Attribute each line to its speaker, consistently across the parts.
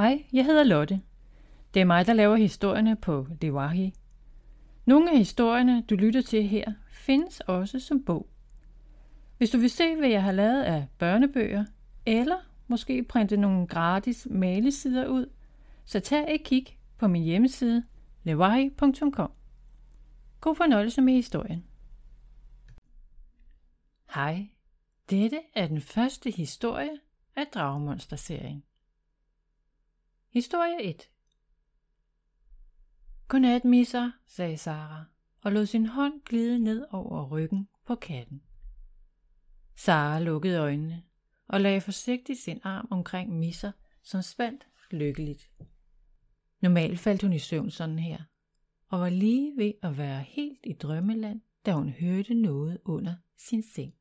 Speaker 1: Hej, jeg hedder Lotte. Det er mig, der laver historierne på Dewahi. Nogle af historierne, du lytter til her, findes også som bog. Hvis du vil se, hvad jeg har lavet af børnebøger, eller måske printe nogle gratis malesider ud, så tag et kig på min hjemmeside lewahi.com. God fornøjelse med historien. Hej, dette er den første historie af Dragemonster-serien. Historie 1 Godnat, misser, sagde Sara og lod sin hånd glide ned over ryggen på katten. Sara lukkede øjnene og lagde forsigtigt sin arm omkring Misser, som spandt lykkeligt. Normalt faldt hun i søvn sådan her, og var lige ved at være helt i drømmeland, da hun hørte noget under sin seng.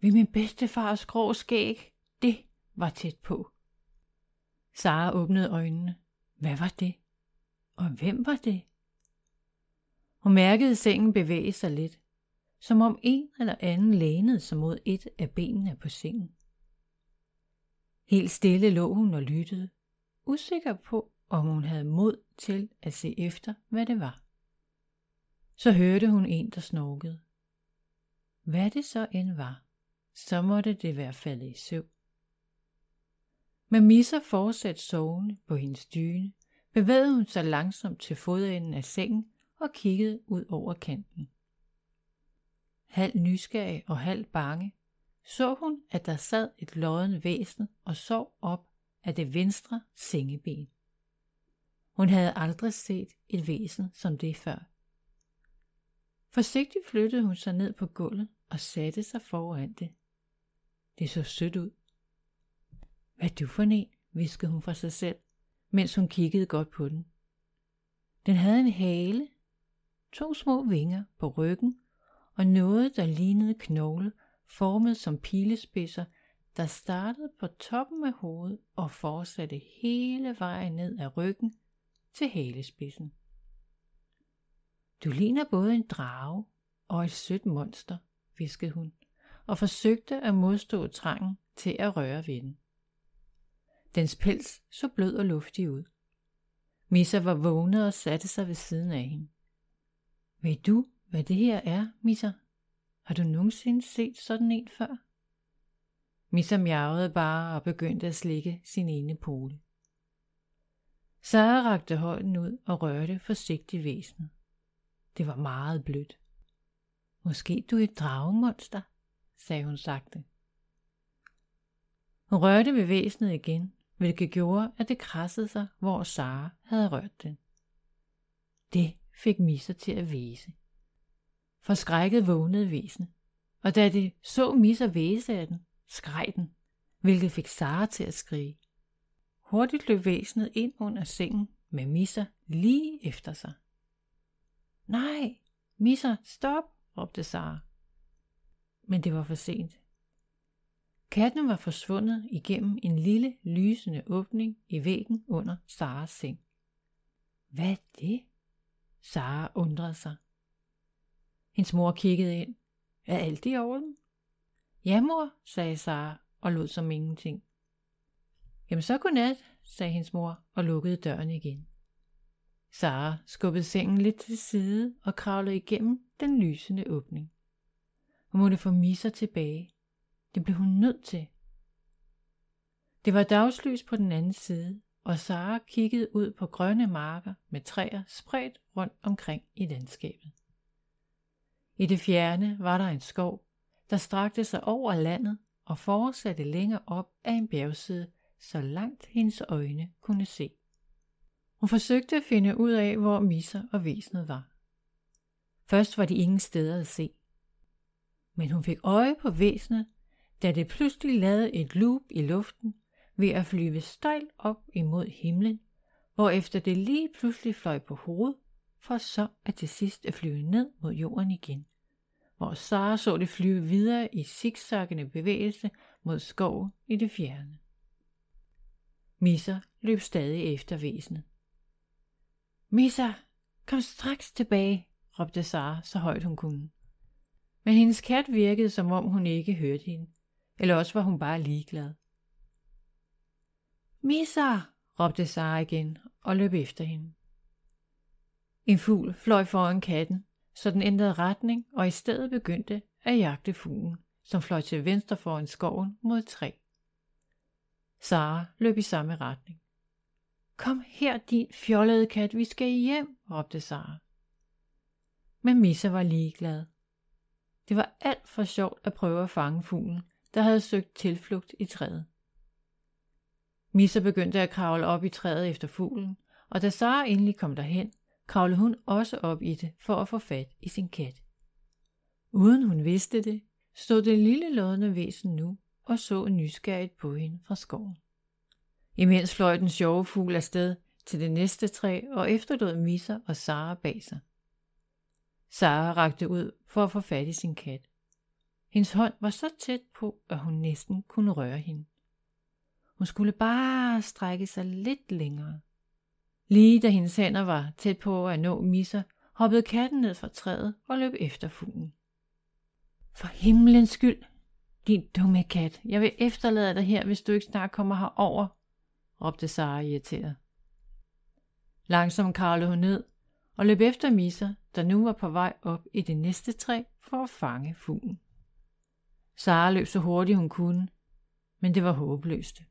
Speaker 1: Ved min bedstefars grå skæg, det var tæt på. Sara åbnede øjnene. Hvad var det? Og hvem var det? Hun mærkede sengen bevæge sig lidt, som om en eller anden lænede sig mod et af benene på sengen. Helt stille lå hun og lyttede, usikker på, om hun havde mod til at se efter, hvad det var. Så hørte hun en, der snorkede. Hvad det så end var, så måtte det være faldet i søvn. Med misser fortsat sovende på hendes dyne, bevægede hun sig langsomt til fodenden af sengen og kiggede ud over kanten. Halv nysgerrig og halv bange, så hun, at der sad et lodden væsen og sov op af det venstre sengeben. Hun havde aldrig set et væsen som det før. Forsigtigt flyttede hun sig ned på gulvet og satte sig foran det. Det så sødt ud. Hvad er du for en? viskede hun for sig selv, mens hun kiggede godt på den. Den havde en hale, to små vinger på ryggen og noget, der lignede knogle, formet som pilespidser, der startede på toppen af hovedet og fortsatte hele vejen ned ad ryggen til halespidsen. Du ligner både en drage og et sødt monster, viskede hun, og forsøgte at modstå trangen til at røre ved den. Dens pels så blød og luftig ud. Missa var vågnet og satte sig ved siden af hende. Ved du, hvad det her er, Missa? Har du nogensinde set sådan en før? Missa mjavede bare og begyndte at slikke sin ene pole. Sara rakte hånden ud og rørte forsigtigt væsenet. Det var meget blødt. Måske du er et dragemonster, sagde hun sagte. Hun rørte ved væsenet igen, hvilket gjorde, at det krassede sig, hvor Sara havde rørt den. Det fik Misser til at væse. Forskrækket vågnede væsen, og da det så Misser væse af den, skreg den, hvilket fik Sara til at skrige. Hurtigt løb væsenet ind under sengen med Misser lige efter sig. Nej, Misser, stop, råbte Sara. Men det var for sent. Katten var forsvundet igennem en lille lysende åbning i væggen under Saras seng. Hvad er det? Sara undrede sig. Hendes mor kiggede ind. Er alt i orden? Ja, mor, sagde Sara og lod som ingenting. Jamen så godnat, sagde hendes mor og lukkede døren igen. Sara skubbede sengen lidt til side og kravlede igennem den lysende åbning. Hun måtte få misser tilbage. Det blev hun nødt til. Det var dagslys på den anden side, og Sara kiggede ud på grønne marker med træer spredt rundt omkring i landskabet. I det fjerne var der en skov, der strakte sig over landet og fortsatte længere op af en bjergside, så langt hendes øjne kunne se. Hun forsøgte at finde ud af, hvor misser og væsenet var. Først var de ingen steder at se. Men hun fik øje på væsenet, da det pludselig lavede et loop i luften ved at flyve stejlt op imod himlen, hvorefter det lige pludselig fløj på hovedet, for så at til sidst at flyve ned mod jorden igen, hvor Sara så det flyve videre i zigzaggende bevægelse mod skoven i det fjerne. Misser løb stadig efter væsenet. Misser, kom straks tilbage, råbte Sara så højt hun kunne. Men hendes kat virkede, som om hun ikke hørte hende, eller også var hun bare ligeglad. Missa, råbte Sara igen og løb efter hende. En fugl fløj foran katten, så den ændrede retning og i stedet begyndte at jagte fuglen, som fløj til venstre foran skoven mod et træ. Sara løb i samme retning. Kom her, din fjollede kat, vi skal hjem, råbte Sara. Men Missa var ligeglad. Det var alt for sjovt at prøve at fange fuglen, der havde søgt tilflugt i træet. Missa begyndte at kravle op i træet efter fuglen, og da Sara endelig kom derhen, kravlede hun også op i det for at få fat i sin kat. Uden hun vidste det, stod det lille lodne væsen nu og så nysgerrigt på hende fra skoven. Imens fløj den sjove fugl afsted til det næste træ og efterlod Missa og Sara bag sig. Sara rakte ud for at få fat i sin kat. Hendes hånd var så tæt på, at hun næsten kunne røre hende. Hun skulle bare strække sig lidt længere. Lige da hendes hænder var tæt på at nå Missa, hoppede katten ned fra træet og løb efter fuglen. For himlens skyld, din dumme kat, jeg vil efterlade dig her, hvis du ikke snart kommer herover, råbte Sara irriteret. Langsomt kravlede hun ned og løb efter Misa, der nu var på vej op i det næste træ for at fange fuglen. Sara løb så hurtigt hun kunne, men det var håbløst.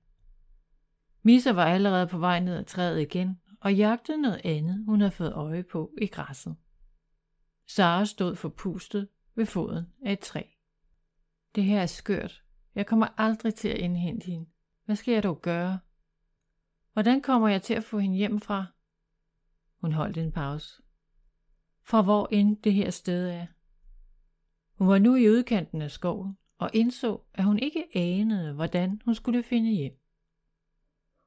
Speaker 1: Misa var allerede på vej ned ad træet igen og jagtede noget andet, hun havde fået øje på i græsset. Sara stod forpustet ved foden af et træ. Det her er skørt. Jeg kommer aldrig til at indhente hende. Hvad skal jeg dog gøre? Hvordan kommer jeg til at få hende hjem fra? Hun holdt en pause. Fra hvor end det her sted er. Hun var nu i udkanten af skoven og indså, at hun ikke anede, hvordan hun skulle finde hjem.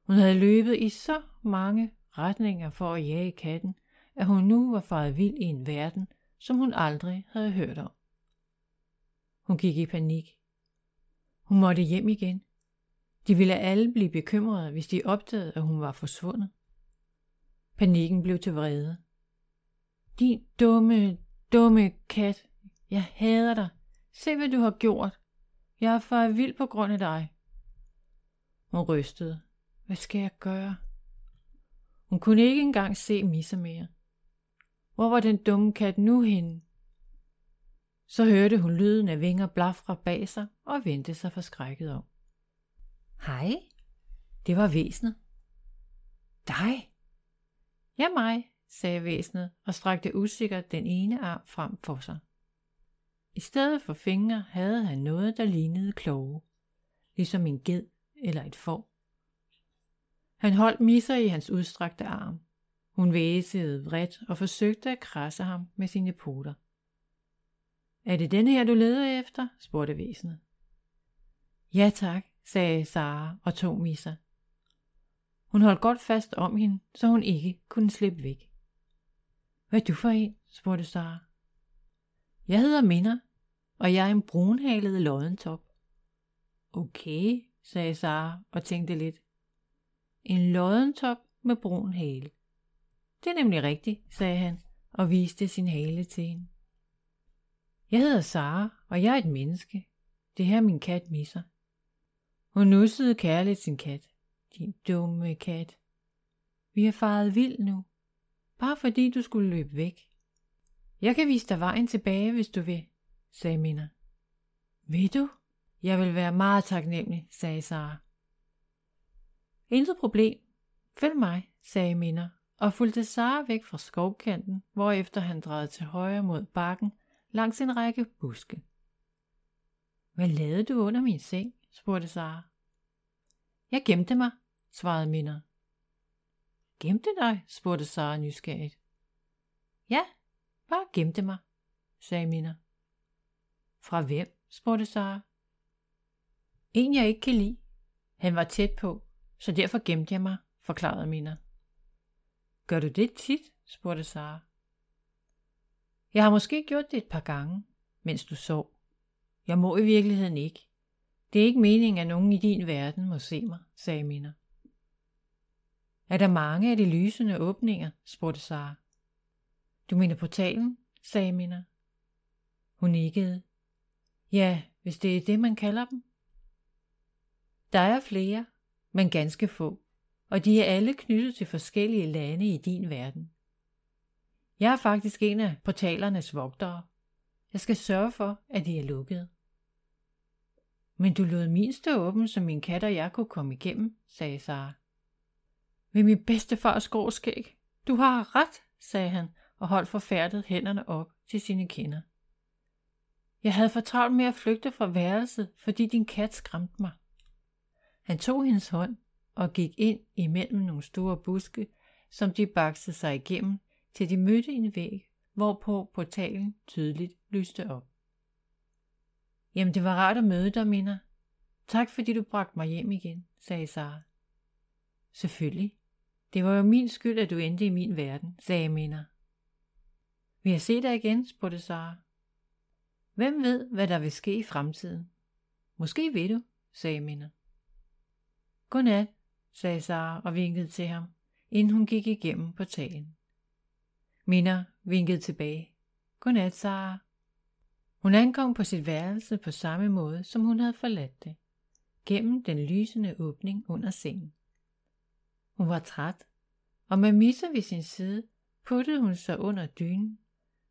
Speaker 1: Hun havde løbet i så mange retninger for at jage katten, at hun nu var faret vild i en verden, som hun aldrig havde hørt om. Hun gik i panik. Hun måtte hjem igen. De ville alle blive bekymrede, hvis de opdagede, at hun var forsvundet. Panikken blev til vrede. Din dumme, dumme kat. Jeg hader dig. Se, hvad du har gjort. Jeg er for vild på grund af dig. Hun rystede. Hvad skal jeg gøre? Hun kunne ikke engang se Missa mere. Hvor var den dumme kat nu henne? Så hørte hun lyden af vinger blafre bag sig og vendte sig forskrækket om. Hej, det var væsenet. Dig? Ja, mig, sagde væsenet og strakte usikkert den ene arm frem for sig. I stedet for fingre havde han noget, der lignede kloge, ligesom en ged eller et får. Han holdt Misser i hans udstrakte arm. Hun væsede vredt og forsøgte at krasse ham med sine poter. Er det denne her, du leder efter? spurgte væsenet. Ja tak, sagde Sara og tog Misa. Hun holdt godt fast om hende, så hun ikke kunne slippe væk. Hvad er du for en? spurgte Sara. Jeg hedder Minder, og jeg er en brunhalet loddentop. Okay, sagde Sara og tænkte lidt. En loddentop med brun hale. Det er nemlig rigtigt, sagde han og viste sin hale til hende. Jeg hedder Sara, og jeg er et menneske. Det her er min kat Misser. Hun nussede kærligt sin kat. Din dumme kat. Vi er faret vild nu. Bare fordi du skulle løbe væk. Jeg kan vise dig vejen tilbage, hvis du vil, sagde Minna. Vil du? Jeg vil være meget taknemmelig, sagde Sara. Intet problem. Følg mig, sagde Minna, og fulgte Sara væk fra skovkanten, hvorefter han drejede til højre mod bakken langs en række buske. Hvad lavede du under min seng? spurgte Sara. Jeg gemte mig, svarede Minna. Gemte dig? spurgte Sara nysgerrigt. Ja, bare gemte mig, sagde Mina. Fra hvem? spurgte Sara. En jeg ikke kan lide. Han var tæt på, så derfor gemte jeg mig, forklarede Mina. Gør du det tit? spurgte Sara. Jeg har måske gjort det et par gange, mens du sov. Jeg må i virkeligheden ikke. Det er ikke meningen, at nogen i din verden må se mig, sagde Mina. Er der mange af de lysende åbninger, spurgte Sara. Du mener portalen, sagde Minna. Hun nikkede. Ja, hvis det er det, man kalder dem. Der er flere, men ganske få. og de er alle knyttet til forskellige lande i din verden. Jeg er faktisk en af portalernes vogtere. Jeg skal sørge for, at de er lukkede. Men du lod min stå åben, så min kat og jeg kunne komme igennem, sagde Sara. Ved min bedstefars skråskæg. Du har ret, sagde han og holdt forfærdet hænderne op til sine kinder. Jeg havde for travlt med at flygte fra værelset, fordi din kat skræmte mig. Han tog hendes hånd og gik ind imellem nogle store buske, som de baksede sig igennem, til de mødte en væg, hvorpå portalen tydeligt lyste op. Jamen, det var rart at møde dig, Minder. Tak, fordi du bragte mig hjem igen, sagde Sara. Selvfølgelig. Det var jo min skyld, at du endte i min verden, sagde Minder. Vil jeg se dig igen, spurgte Sara. Hvem ved, hvad der vil ske i fremtiden? Måske ved du, sagde Minna. Godnat, sagde Sara og vinkede til ham, inden hun gik igennem portalen. Minna vinkede tilbage. Godnat, Sara. Hun ankom på sit værelse på samme måde, som hun havde forladt det, gennem den lysende åbning under sengen. Hun var træt, og med Missa ved sin side puttede hun sig under dynen,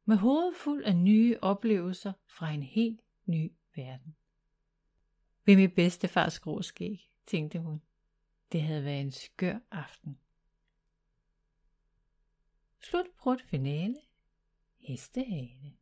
Speaker 1: med hovedet fuld af nye oplevelser fra en helt ny verden. Ved mit bedstefars grå skæg, tænkte hun. Det havde været en skør aften. Slut prut finale. Hestehale.